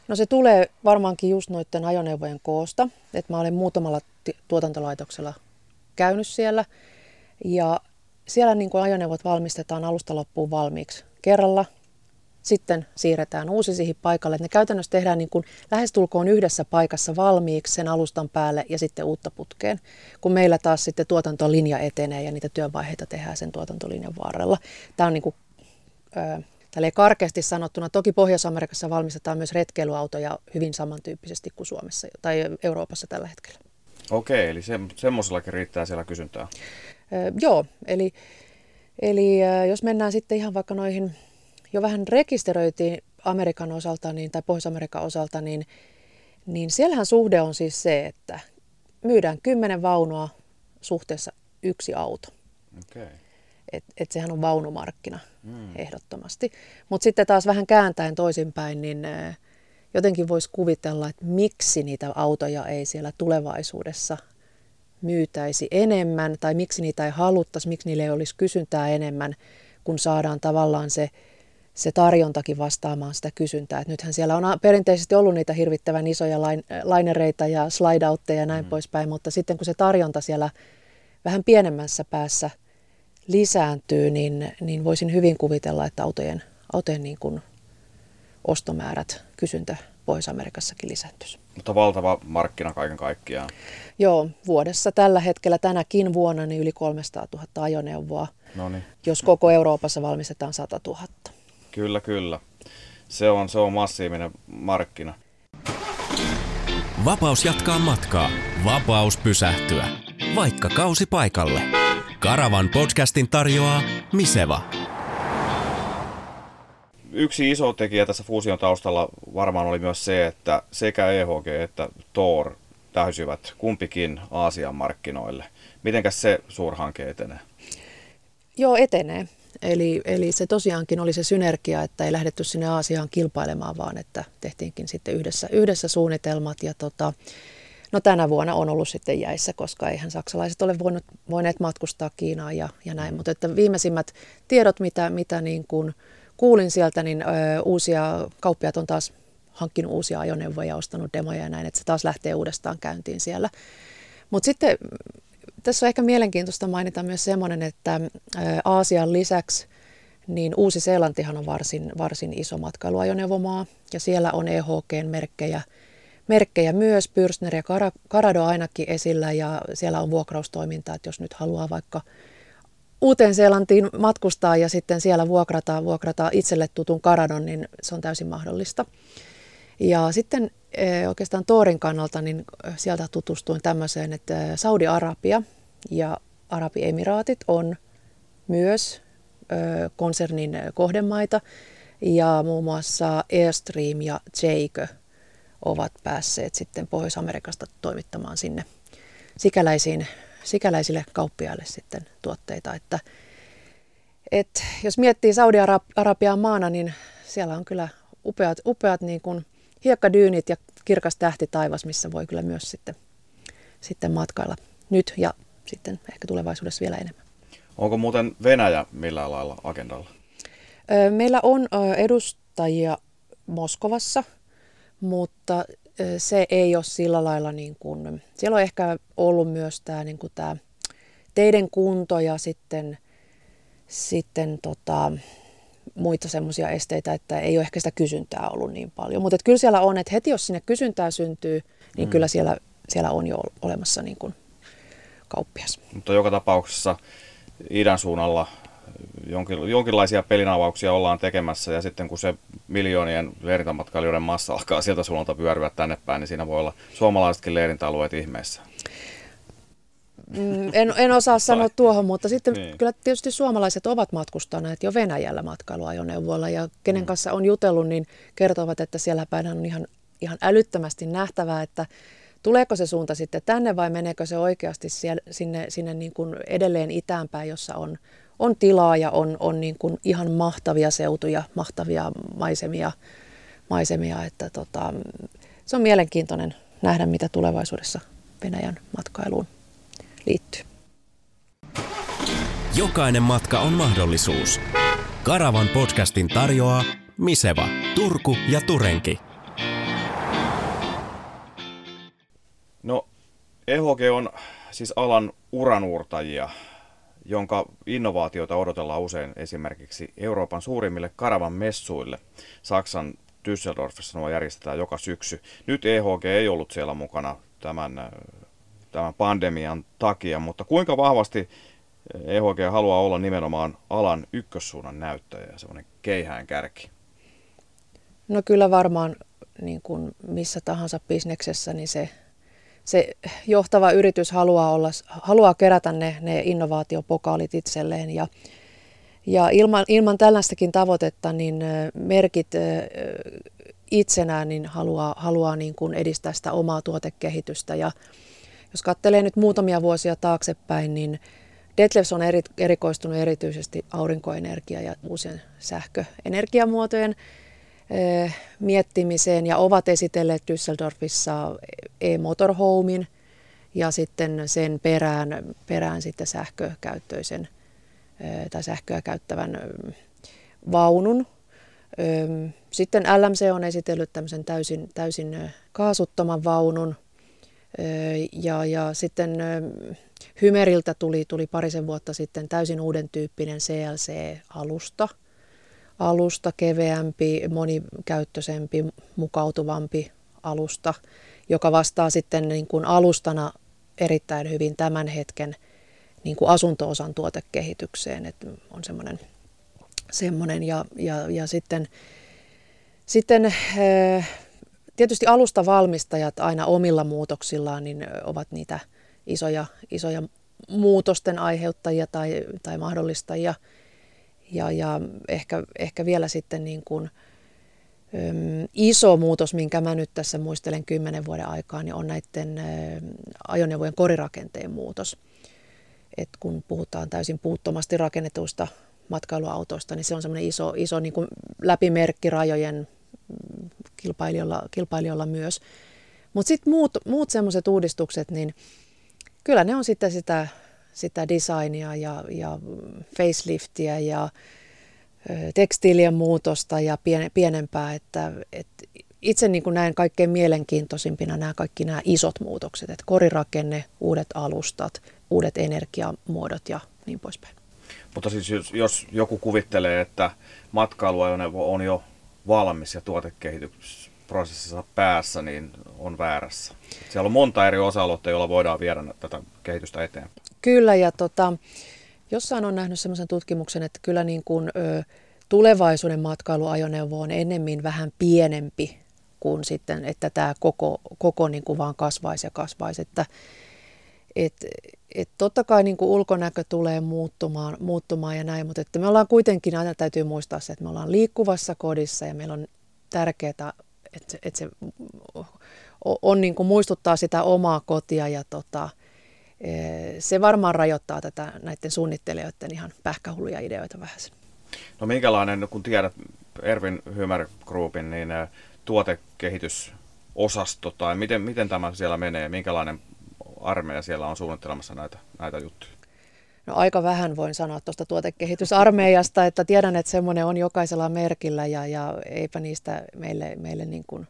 No se tulee varmaankin just noiden ajoneuvojen koosta. että mä olen muutamalla tuotantolaitoksella käynyt siellä ja siellä niin kuin ajoneuvot valmistetaan alusta loppuun valmiiksi kerralla sitten siirretään uusi siihen paikalle. ne käytännössä tehdään niin kuin lähestulkoon yhdessä paikassa valmiiksi sen alustan päälle ja sitten uutta putkeen. Kun meillä taas sitten tuotantolinja etenee ja niitä työvaiheita tehdään sen tuotantolinjan varrella. Tämä on niin kuin, äh, karkeasti sanottuna. Toki Pohjois-Amerikassa valmistetaan myös retkeilyautoja hyvin samantyyppisesti kuin Suomessa tai Euroopassa tällä hetkellä. Okei, eli se, semmoisellakin riittää siellä kysyntää. Äh, joo, eli, eli jos mennään sitten ihan vaikka noihin jo vähän rekisteröitiin Amerikan osalta niin, tai Pohjois-Amerikan osalta, niin, niin siellähän suhde on siis se, että myydään kymmenen vaunua suhteessa yksi auto. Okay. Et, et sehän on vaunumarkkina mm. ehdottomasti. Mutta sitten taas vähän kääntäen toisinpäin, niin jotenkin voisi kuvitella, että miksi niitä autoja ei siellä tulevaisuudessa myytäisi enemmän, tai miksi niitä ei haluttaisi, miksi niille ei olisi kysyntää enemmän, kun saadaan tavallaan se se tarjontakin vastaamaan sitä kysyntää. Et nythän siellä on perinteisesti ollut niitä hirvittävän isoja lainereita ja slideoutteja ja näin mm. poispäin, mutta sitten kun se tarjonta siellä vähän pienemmässä päässä lisääntyy, niin, niin voisin hyvin kuvitella, että autojen, autojen niin kuin ostomäärät, kysyntä Pohjois-Amerikassakin lisääntyisi. Mutta valtava markkina kaiken kaikkiaan. Joo, vuodessa tällä hetkellä tänäkin vuonna niin yli 300 000 ajoneuvoa, Noniin. jos koko Euroopassa valmistetaan 100 000. Kyllä, kyllä. Se on, se on massiivinen markkina. Vapaus jatkaa matkaa. Vapaus pysähtyä. Vaikka kausi paikalle. Karavan podcastin tarjoaa Miseva. Yksi iso tekijä tässä fuusion taustalla varmaan oli myös se, että sekä EHG että Tor täysivät kumpikin Aasian markkinoille. Mitenkäs se suurhanke etenee? Joo, etenee. Eli, eli se tosiaankin oli se synergia, että ei lähdetty sinne Aasiaan kilpailemaan, vaan että tehtiinkin sitten yhdessä, yhdessä suunnitelmat. Ja tota, no tänä vuonna on ollut sitten jäissä, koska eihän saksalaiset ole voinut, voineet matkustaa Kiinaan ja, ja näin. Mutta että viimeisimmät tiedot, mitä, mitä niin kuin kuulin sieltä, niin ö, uusia kauppiaat on taas hankkinut uusia ajoneuvoja, ostanut demoja ja näin, että se taas lähtee uudestaan käyntiin siellä. Mutta sitten tässä on ehkä mielenkiintoista mainita myös semmoinen, että Aasian lisäksi niin Uusi-Seelantihan on varsin, varsin iso matkailuajoneuvomaa ja siellä on EHGn merkkejä, myös, Pyrstner ja Karado ainakin esillä ja siellä on vuokraustoimintaa, että jos nyt haluaa vaikka Uuteen-Seelantiin matkustaa ja sitten siellä vuokrata, vuokrata itselle tutun Karadon, niin se on täysin mahdollista. Ja sitten oikeastaan Toorin kannalta, niin sieltä tutustuin tämmöiseen, että Saudi-Arabia ja Arabiemiraatit on myös konsernin kohdemaita. Ja muun muassa Airstream ja Jayco ovat päässeet sitten Pohjois-Amerikasta toimittamaan sinne sikäläisiin, sikäläisille kauppiaille sitten tuotteita, että et jos miettii Saudi-Arabiaa maana, niin siellä on kyllä upeat, upeat niin kuin hiekkadyynit ja kirkas tähti taivas, missä voi kyllä myös sitten, sitten matkailla nyt ja sitten ehkä tulevaisuudessa vielä enemmän. Onko muuten Venäjä millään lailla agendalla? Meillä on edustajia Moskovassa, mutta se ei ole sillä lailla, niin kuin, siellä on ehkä ollut myös tämä, niin kuin tämä teiden kunto ja sitten, sitten tota, muita semmoisia esteitä, että ei ole ehkä sitä kysyntää ollut niin paljon. Mutta kyllä siellä on, että heti jos sinne kysyntää syntyy, niin mm. kyllä siellä, siellä on jo olemassa niin kuin kauppias. Mutta joka tapauksessa idän suunnalla jonkin, jonkinlaisia pelinavauksia ollaan tekemässä ja sitten kun se miljoonien leirintämatkailijoiden massa alkaa sieltä suunnalta pyöryä tänne päin, niin siinä voi olla suomalaisetkin leirintäalueet ihmeessä. Mm, en, en osaa sanoa tuohon, mutta sitten niin. kyllä tietysti suomalaiset ovat matkustaneet jo Venäjällä matkailuajoneuvoilla ja kenen mm. kanssa on jutellut, niin kertovat, että siellä päin on ihan, ihan älyttömästi nähtävää, että tuleeko se suunta sitten tänne vai meneekö se oikeasti siellä, sinne, sinne niin kuin edelleen itäänpäin, jossa on, on tilaa ja on, on niin kuin ihan mahtavia seutuja, mahtavia maisemia, maisemia että tota, se on mielenkiintoinen nähdä, mitä tulevaisuudessa Venäjän matkailuun liittyy. Jokainen matka on mahdollisuus. Karavan podcastin tarjoaa Miseva, Turku ja Turenki. No, EHG on siis alan uranuurtajia, jonka innovaatiota odotellaan usein esimerkiksi Euroopan suurimmille karavan messuille. Saksan Düsseldorfissa nuo järjestetään joka syksy. Nyt EHG ei ollut siellä mukana tämän tämän pandemian takia, mutta kuinka vahvasti EHG haluaa olla nimenomaan alan ykkössuunnan näyttäjä ja semmoinen keihään kärki? No kyllä varmaan niin kuin missä tahansa bisneksessä, niin se, se johtava yritys haluaa, olla, haluaa kerätä ne, ne innovaatiopokaalit itselleen ja, ja ilman, ilman tällaistakin tavoitetta, niin merkit itsenään niin haluaa, haluaa niin kuin edistää sitä omaa tuotekehitystä ja jos katselee nyt muutamia vuosia taaksepäin, niin Detlefs on eri, erikoistunut erityisesti aurinkoenergia- ja uusien sähköenergiamuotojen eh, miettimiseen ja ovat esitelleet Düsseldorfissa e-motorhomein ja sitten sen perään, perään sitten sähkökäyttöisen eh, tai sähköä käyttävän eh, vaunun. Sitten LMC on esitellyt tämmöisen täysin, täysin kaasuttoman vaunun, ja, ja sitten Hymeriltä tuli, tuli parisen vuotta sitten täysin uuden tyyppinen CLC-alusta. Alusta keveämpi, monikäyttöisempi, mukautuvampi alusta, joka vastaa sitten niin kuin alustana erittäin hyvin tämän hetken niin kuin asunto-osan tuotekehitykseen. Että on semmoinen, semmoinen ja, ja, ja sitten, sitten tietysti alustavalmistajat aina omilla muutoksillaan niin ovat niitä isoja, isoja muutosten aiheuttajia tai, tai mahdollistajia. Ja, ja ehkä, ehkä vielä sitten niin kuin, äm, iso muutos, minkä mä nyt tässä muistelen kymmenen vuoden aikaa, niin on näiden ä, ajoneuvojen korirakenteen muutos. Et kun puhutaan täysin puuttomasti rakennetuista matkailuautoista, niin se on semmoinen iso, iso niin kuin läpimerkki rajojen kilpailijoilla, kilpailijoilla myös. Mutta sitten muut, muut semmoiset uudistukset, niin kyllä ne on sitten sitä, sitä designia ja, ja faceliftiä ja tekstiilien muutosta ja pien, pienempää, että, että itse niin kuin näen kaikkein mielenkiintoisimpina nämä kaikki nämä isot muutokset, että korirakenne, uudet alustat, uudet energiamuodot ja niin poispäin. Mutta siis jos, jos joku kuvittelee, että matkailuajoneuvo on jo valmis ja tuotekehitysprosessissa päässä, niin on väärässä. Siellä on monta eri osa-aluetta, joilla voidaan viedä tätä kehitystä eteenpäin. Kyllä, ja tota, jossain on nähnyt sellaisen tutkimuksen, että kyllä niin kuin, ö, tulevaisuuden matkailuajoneuvo on ennemmin vähän pienempi kuin sitten, että tämä koko, koko niin kuin vaan kasvaisi ja kasvaisi. Että, et, et totta kai niin ulkonäkö tulee muuttumaan, muuttumaan ja näin, mutta että me ollaan kuitenkin, aina täytyy muistaa se, että me ollaan liikkuvassa kodissa ja meillä on tärkeää, että, että se on niin kuin muistuttaa sitä omaa kotia ja tota, se varmaan rajoittaa tätä näiden suunnittelijoiden ihan pähkähulluja ideoita vähän. No minkälainen, kun tiedät Ervin Hymer Groupin, niin tuotekehitysosasto tai miten, miten tämä siellä menee, minkälainen armeija siellä on suunnittelemassa näitä, näitä juttuja? No aika vähän voin sanoa tuosta tuotekehitysarmeijasta, että tiedän, että semmoinen on jokaisella merkillä ja, ja eipä niistä meille, meille niin kuin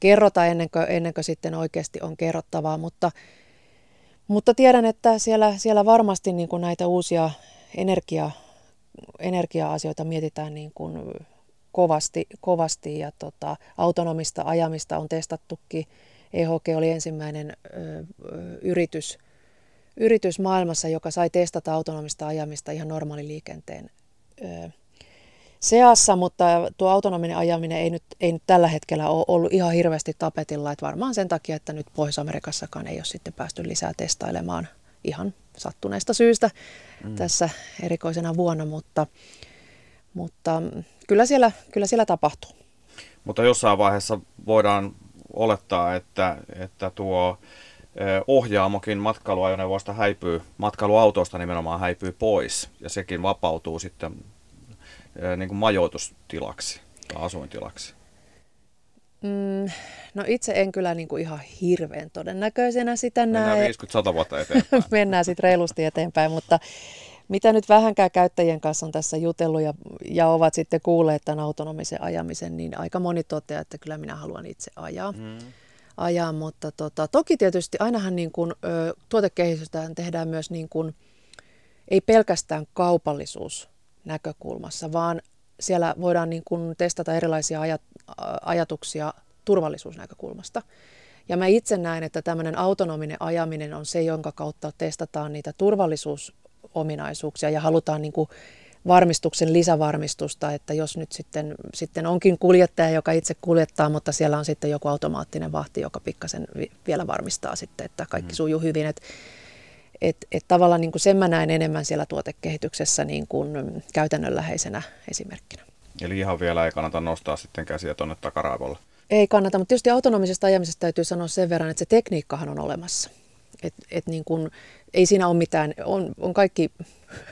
kerrota ennen kuin, ennen kuin sitten oikeasti on kerrottavaa, mutta, mutta tiedän, että siellä, siellä varmasti niin kuin näitä uusia energia, energia-asioita mietitään niin kuin kovasti, kovasti ja tota, autonomista ajamista on testattukin. EHG oli ensimmäinen ö, yritys, yritys maailmassa, joka sai testata autonomista ajamista ihan normaaliliikenteen ö, seassa, mutta tuo autonominen ajaminen ei nyt, ei nyt tällä hetkellä ole ollut ihan hirveästi tapetilla, että varmaan sen takia, että nyt Pohjois-Amerikassakaan ei ole sitten päästy lisää testailemaan ihan sattuneesta syystä mm. tässä erikoisena vuonna, mutta, mutta kyllä, siellä, kyllä siellä tapahtuu. Mutta jossain vaiheessa voidaan olettaa, että, että tuo ohjaamokin matkailuajoneuvoista häipyy, matkailuautoista nimenomaan häipyy pois ja sekin vapautuu sitten niin kuin majoitustilaksi tai asuintilaksi? Mm, no itse en kyllä niin kuin ihan hirveän todennäköisenä sitä näe. Mennään 50-100 vuotta eteenpäin. *laughs* Mennään sitten reilusti eteenpäin, mutta mitä nyt vähänkään käyttäjien kanssa on tässä jutellut ja, ja ovat sitten kuulleet tämän autonomisen ajamisen, niin aika moni toteaa, että kyllä minä haluan itse ajaa. Mm. ajaa mutta tota, toki tietysti ainahan niin kuin, ö, tuotekehitystä tehdään myös niin kuin, ei pelkästään kaupallisuus näkökulmassa, vaan siellä voidaan niin kuin testata erilaisia ajat, ajatuksia turvallisuusnäkökulmasta. Ja mä itse näen, että tämmöinen autonominen ajaminen on se, jonka kautta testataan niitä turvallisuusominaisuuksia ja halutaan niin kuin varmistuksen lisävarmistusta, että jos nyt sitten, sitten onkin kuljettaja, joka itse kuljettaa, mutta siellä on sitten joku automaattinen vahti, joka pikkasen vielä varmistaa sitten, että kaikki mm. sujuu hyvin. Että et, et tavallaan niin kuin sen mä näen enemmän siellä tuotekehityksessä niin kuin käytännönläheisenä esimerkkinä. Eli ihan vielä ei kannata nostaa sitten käsiä tuonne takaraivolle. Ei kannata, mutta tietysti autonomisesta ajamisesta täytyy sanoa sen verran, että se tekniikkahan on olemassa. Et, et niin kun, ei siinä ole mitään, on, on kaikki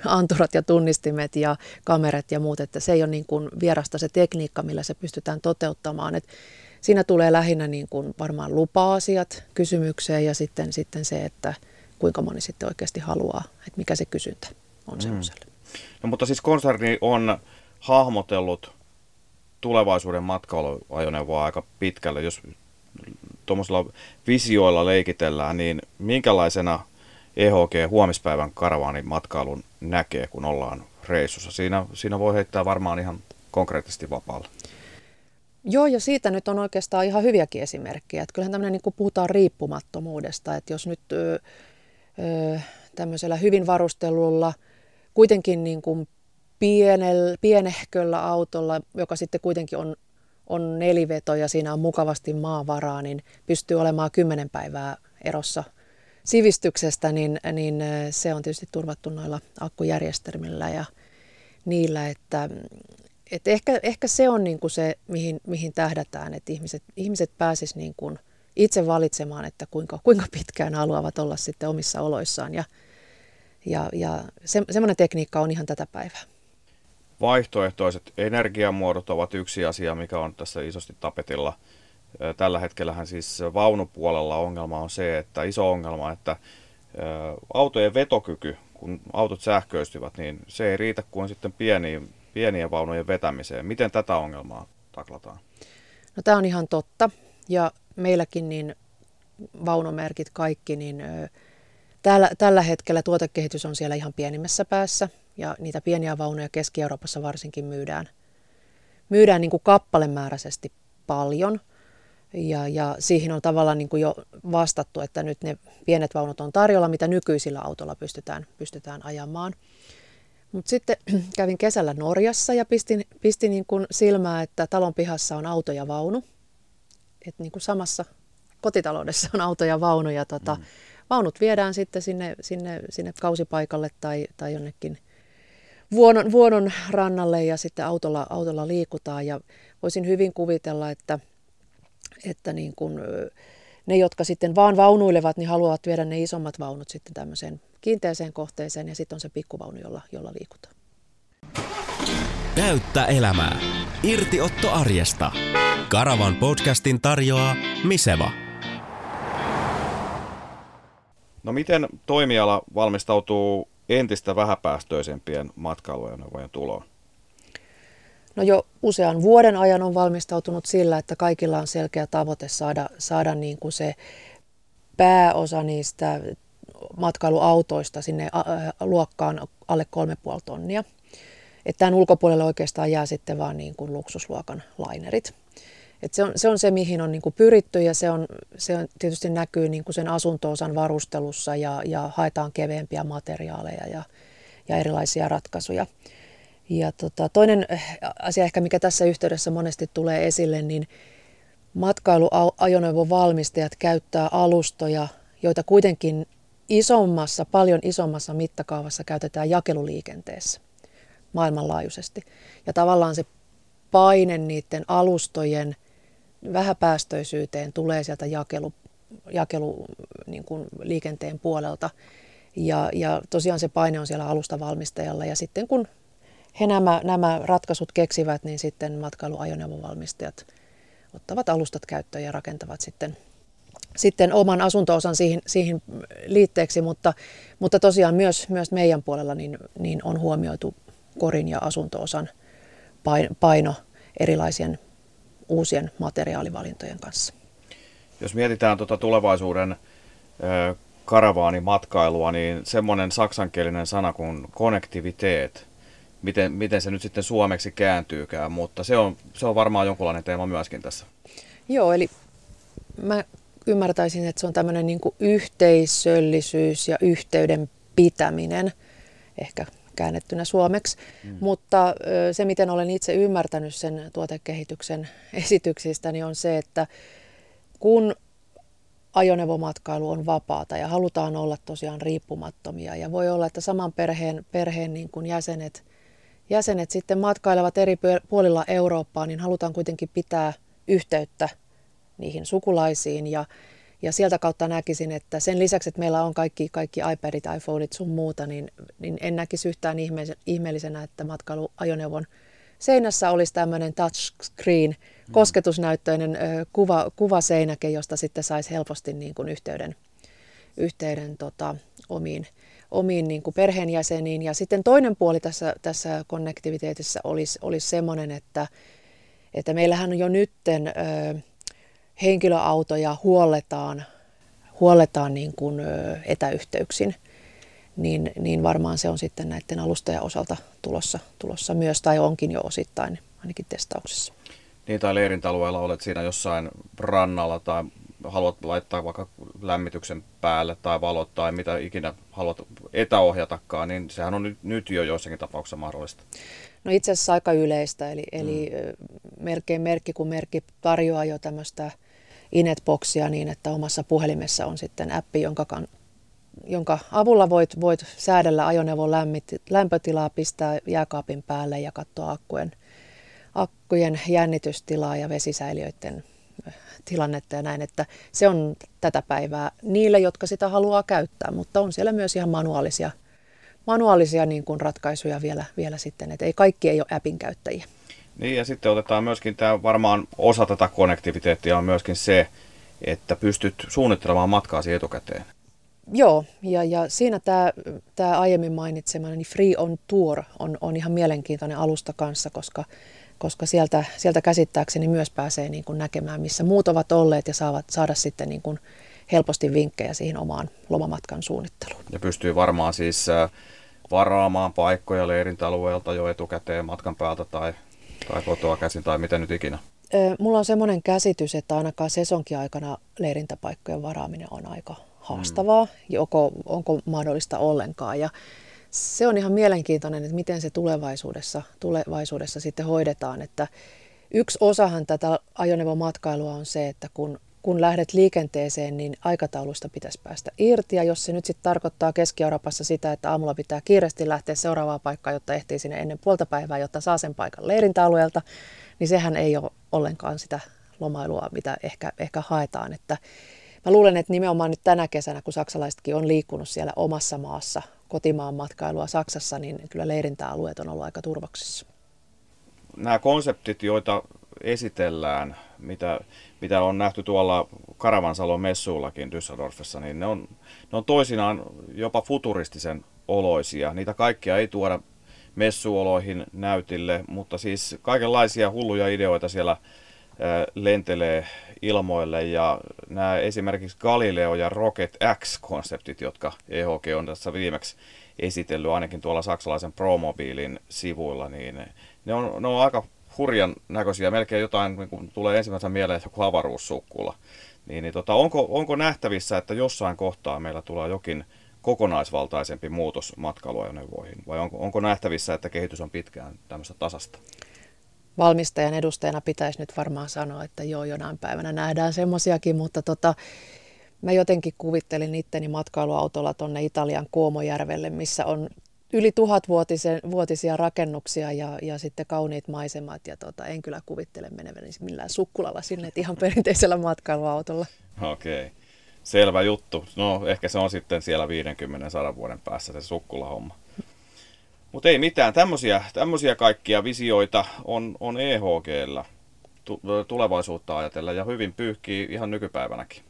anturat ja tunnistimet ja kamerat ja muut, että se ei ole niin kuin vierasta se tekniikka, millä se pystytään toteuttamaan. Et siinä tulee lähinnä niin kuin varmaan lupa-asiat kysymykseen ja sitten, sitten se, että – kuinka moni sitten oikeasti haluaa, että mikä se kysyntä on mm. semmoiselle. No, mutta siis konserni on hahmotellut tulevaisuuden matkailuajoneuvoa aika pitkälle. Jos tuommoisilla visioilla leikitellään, niin minkälaisena EHG huomispäivän karavaanin matkailun näkee, kun ollaan reissussa? Siinä, siinä voi heittää varmaan ihan konkreettisesti vapaalla. Joo, ja siitä nyt on oikeastaan ihan hyviäkin esimerkkejä. Että kyllähän tämmöinen, niin kuin puhutaan riippumattomuudesta, että jos nyt tämmöisellä hyvin varustelulla, kuitenkin niin kuin pienel, pienehköllä autolla, joka sitten kuitenkin on, on neliveto ja siinä on mukavasti maavaraa, niin pystyy olemaan kymmenen päivää erossa sivistyksestä, niin, niin se on tietysti turvattu noilla akkujärjestelmillä ja niillä, että, että ehkä, ehkä se on niin kuin se, mihin, mihin tähdätään, että ihmiset, ihmiset pääsisivät niin kuin – itse valitsemaan, että kuinka, kuinka pitkään haluavat olla sitten omissa oloissaan. Ja, ja, ja se, semmoinen tekniikka on ihan tätä päivää. Vaihtoehtoiset energiamuodot ovat yksi asia, mikä on tässä isosti tapetilla. Tällä hetkellähän siis vaunupuolella ongelma on se, että iso ongelma, että autojen vetokyky, kun autot sähköistyvät, niin se ei riitä kuin sitten pieniin, pienien vaunujen vetämiseen. Miten tätä ongelmaa taklataan? No tämä on ihan totta. Ja meilläkin niin vaunumerkit kaikki, niin tällä, tällä hetkellä tuotekehitys on siellä ihan pienimmässä päässä ja niitä pieniä vaunuja Keski-Euroopassa varsinkin myydään, myydään niin kuin kappalemääräisesti paljon. Ja, ja siihen on tavallaan niin kuin jo vastattu, että nyt ne pienet vaunut on tarjolla, mitä nykyisillä autolla pystytään, pystytään ajamaan. Mutta sitten *clears throat* kävin kesällä Norjassa ja pistin, pistin niin kuin silmää, että talon pihassa on auto ja vaunu että niin kuin samassa kotitaloudessa on auto ja vaunu ja tota, mm. vaunut viedään sitten sinne, sinne, sinne kausipaikalle tai, tai jonnekin vuonon, vuonon rannalle ja sitten autolla, autolla liikutaan ja voisin hyvin kuvitella, että, että niin kuin, ne, jotka sitten vaan vaunuilevat, niin haluavat viedä ne isommat vaunut sitten tämmöiseen kiinteäseen kohteeseen ja sitten on se pikkuvaunu, jolla, jolla liikutaan. Täyttä elämää. Irtiotto arjesta. Karavan podcastin tarjoaa Miseva. No miten toimiala valmistautuu entistä vähäpäästöisempien matkailuajoneuvojen tuloon? No jo usean vuoden ajan on valmistautunut sillä, että kaikilla on selkeä tavoite saada, saada niin kuin se pääosa niistä matkailuautoista sinne luokkaan alle 3,5 tonnia. Että tämän ulkopuolelle oikeastaan jää sitten vaan niin kuin luksusluokan lainerit. Et se, on, se on se, mihin on niin kuin pyritty ja se, on, se on, tietysti näkyy niin kuin sen asuntoosan varustelussa ja, ja haetaan keveämpiä materiaaleja ja, ja erilaisia ratkaisuja. Ja tota, toinen asia ehkä, mikä tässä yhteydessä monesti tulee esille, niin matkailuajoneuvon valmistajat käyttää alustoja, joita kuitenkin isommassa, paljon isommassa mittakaavassa käytetään jakeluliikenteessä maailmanlaajuisesti. Ja tavallaan se paine niiden alustojen vähäpäästöisyyteen tulee sieltä jakelu, jakelu niin kuin liikenteen puolelta. Ja, ja tosiaan se paine on siellä alustavalmistajalla. Ja sitten kun he nämä, nämä ratkaisut keksivät, niin sitten matkailuajoneuvovalmistajat ottavat alustat käyttöön ja rakentavat sitten, sitten oman asuntoosan siihen, siihen liitteeksi, mutta, mutta tosiaan myös, myös meidän puolella niin, niin on huomioitu korin ja asuntoosan paino erilaisien uusien materiaalivalintojen kanssa. Jos mietitään tuota tulevaisuuden karavaanimatkailua, niin semmoinen saksankielinen sana kuin konnektiviteet, miten, miten se nyt sitten suomeksi kääntyykään, mutta se on, se on varmaan jonkunlainen teema myöskin tässä. Joo, eli mä ymmärtäisin, että se on tämmöinen niin yhteisöllisyys ja yhteyden pitäminen, ehkä käännettynä suomeksi. Mm. Mutta se, miten olen itse ymmärtänyt sen tuotekehityksen esityksistä, niin on se, että kun ajoneuvomatkailu on vapaata ja halutaan olla tosiaan riippumattomia ja voi olla, että saman perheen, perheen niin kuin jäsenet, jäsenet sitten matkailevat eri puolilla Eurooppaa, niin halutaan kuitenkin pitää yhteyttä niihin sukulaisiin ja ja sieltä kautta näkisin, että sen lisäksi, että meillä on kaikki, kaikki iPadit, iPhoneit sun muuta, niin, niin en näkisi yhtään ihmeellisenä, että matkailuajoneuvon seinässä olisi tämmöinen touchscreen, mm. kosketusnäyttöinen ö, kuva, kuvaseinäke, josta sitten saisi helposti niin kuin yhteyden, yhteyden tota, omiin, omiin niin kuin perheenjäseniin. Ja sitten toinen puoli tässä, tässä konnektiviteetissä olisi, olisi semmoinen, että, että meillähän jo nytten... Ö, henkilöautoja huolletaan, huolletaan niin kuin etäyhteyksin, niin, niin varmaan se on sitten näiden alustajan osalta tulossa, tulossa myös, tai onkin jo osittain ainakin testauksessa. Niin, tai leirintäalueella olet siinä jossain rannalla tai haluat laittaa vaikka lämmityksen päälle tai valot tai mitä ikinä haluat etäohjatakaan, niin sehän on nyt, jo joissakin tapauksissa mahdollista. No itse asiassa aika yleistä, eli, eli mm. melkein merkki kuin merkki tarjoaa jo tämmöistä Inetboxia niin, että omassa puhelimessa on sitten appi, jonka, kan, jonka avulla voit, voit säädellä ajoneuvon lämmit, lämpötilaa, pistää jääkaapin päälle ja katsoa akkujen, akkujen jännitystilaa ja vesisäiliöiden tilannetta ja näin, että se on tätä päivää niille, jotka sitä haluaa käyttää, mutta on siellä myös ihan manuaalisia, manuaalisia niin kuin ratkaisuja vielä, vielä sitten, että ei kaikki ei ole appin käyttäjiä. Niin ja sitten otetaan myöskin tämä varmaan osa tätä konnektiviteettia on myöskin se, että pystyt suunnittelemaan matkaasi etukäteen. Joo, ja, ja siinä tämä, tämä aiemmin mainitsemani niin Free on Tour on, on ihan mielenkiintoinen alusta kanssa, koska, koska sieltä, sieltä käsittääkseni myös pääsee niin kuin näkemään, missä muut ovat olleet ja saavat saada sitten niin kuin helposti vinkkejä siihen omaan lomamatkan suunnitteluun. Ja pystyy varmaan siis äh, varaamaan paikkoja leirintäalueelta jo etukäteen matkan päältä tai tai kotoa käsin tai miten nyt ikinä? Mulla on semmoinen käsitys, että ainakaan sesonkin aikana leirintäpaikkojen varaaminen on aika haastavaa, mm. joko onko mahdollista ollenkaan. Ja se on ihan mielenkiintoinen, että miten se tulevaisuudessa, tulevaisuudessa sitten hoidetaan. Että yksi osahan tätä ajoneuvomatkailua on se, että kun kun lähdet liikenteeseen, niin aikataulusta pitäisi päästä irti. Ja jos se nyt sitten tarkoittaa Keski-Euroopassa sitä, että aamulla pitää kiireesti lähteä seuraavaan paikkaan, jotta ehtii sinne ennen puolta päivää, jotta saa sen paikan leirintäalueelta, niin sehän ei ole ollenkaan sitä lomailua, mitä ehkä, ehkä haetaan. Että mä luulen, että nimenomaan nyt tänä kesänä, kun saksalaisetkin on liikkunut siellä omassa maassa, kotimaan matkailua Saksassa, niin kyllä leirintäalueet on ollut aika turvaksissa. Nämä konseptit, joita esitellään, mitä, mitä on nähty tuolla Karavansalon messuillakin Düsseldorfissa, niin ne on, ne on toisinaan jopa futuristisen oloisia. Niitä kaikkia ei tuoda messuoloihin näytille, mutta siis kaikenlaisia hulluja ideoita siellä lentelee ilmoille ja nämä esimerkiksi Galileo ja Rocket X-konseptit, jotka EHG on tässä viimeksi esitellyt ainakin tuolla saksalaisen Promobiilin sivuilla, niin ne on, ne on aika hurjan näköisiä, melkein jotain, niin kun tulee ensimmäisenä mieleen joku avaruussukkula. Niin, niin tota, onko, onko nähtävissä, että jossain kohtaa meillä tulee jokin kokonaisvaltaisempi muutos matkailuajoneuvoihin, vai onko, onko nähtävissä, että kehitys on pitkään tämmöistä tasasta? Valmistajan edustajana pitäisi nyt varmaan sanoa, että joo, jonain päivänä nähdään semmoisiakin, mutta tota, mä jotenkin kuvittelin itteni matkailuautolla tuonne Italian Kuomojärvelle, missä on yli tuhatvuotisia rakennuksia ja, ja sitten kauniit maisemat. Ja tota, en kyllä kuvittele meneväni millään sukkulalla sinne, että ihan perinteisellä matkailuautolla. Okei. Okay. Selvä juttu. No ehkä se on sitten siellä 50-100 vuoden päässä se sukkulahomma. Mutta ei mitään, tämmöisiä, tämmöisiä kaikkia visioita on, on EHGllä tulevaisuutta ajatella ja hyvin pyyhkii ihan nykypäivänäkin.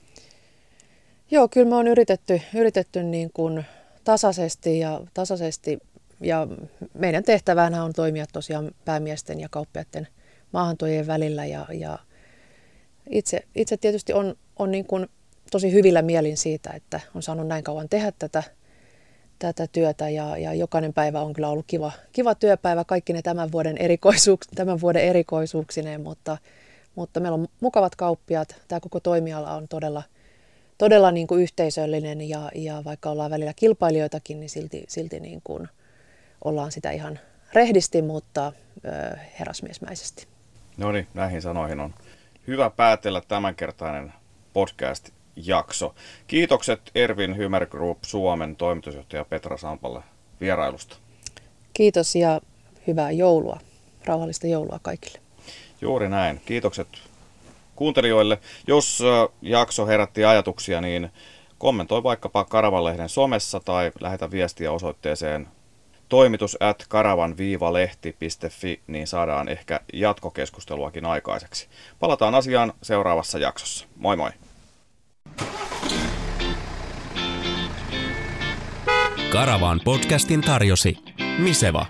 Joo, kyllä me on yritetty, yritetty niin kuin tasaisesti ja, tasaisesti ja meidän tehtävänä on toimia tosiaan päämiesten ja kauppiaiden maahantuojien välillä ja, ja itse, itse tietysti on, on niin kuin tosi hyvillä mielin siitä, että on saanut näin kauan tehdä tätä, tätä työtä ja, ja jokainen päivä on kyllä ollut kiva, kiva työpäivä, kaikki ne tämän vuoden, erikoisuuks, *laughs* tämän vuoden erikoisuuksineen, mutta, mutta meillä on mukavat kauppiat, tämä koko toimiala on todella, todella niin kuin yhteisöllinen ja, ja vaikka ollaan välillä kilpailijoitakin, niin silti, silti niin kuin ollaan sitä ihan rehdisti, mutta ö, herrasmiesmäisesti. No niin, näihin sanoihin on hyvä päätellä tämänkertainen podcast jakso. Kiitokset Ervin Hymer Group Suomen toimitusjohtaja Petra Sampalle vierailusta. Kiitos ja hyvää joulua. Rauhallista joulua kaikille. Juuri näin. Kiitokset kuuntelijoille. Jos jakso herätti ajatuksia, niin kommentoi vaikkapa Karavanlehden somessa tai lähetä viestiä osoitteeseen toimitus at karavan-lehti.fi, niin saadaan ehkä jatkokeskusteluakin aikaiseksi. Palataan asiaan seuraavassa jaksossa. Moi moi! Karavan podcastin tarjosi Miseva.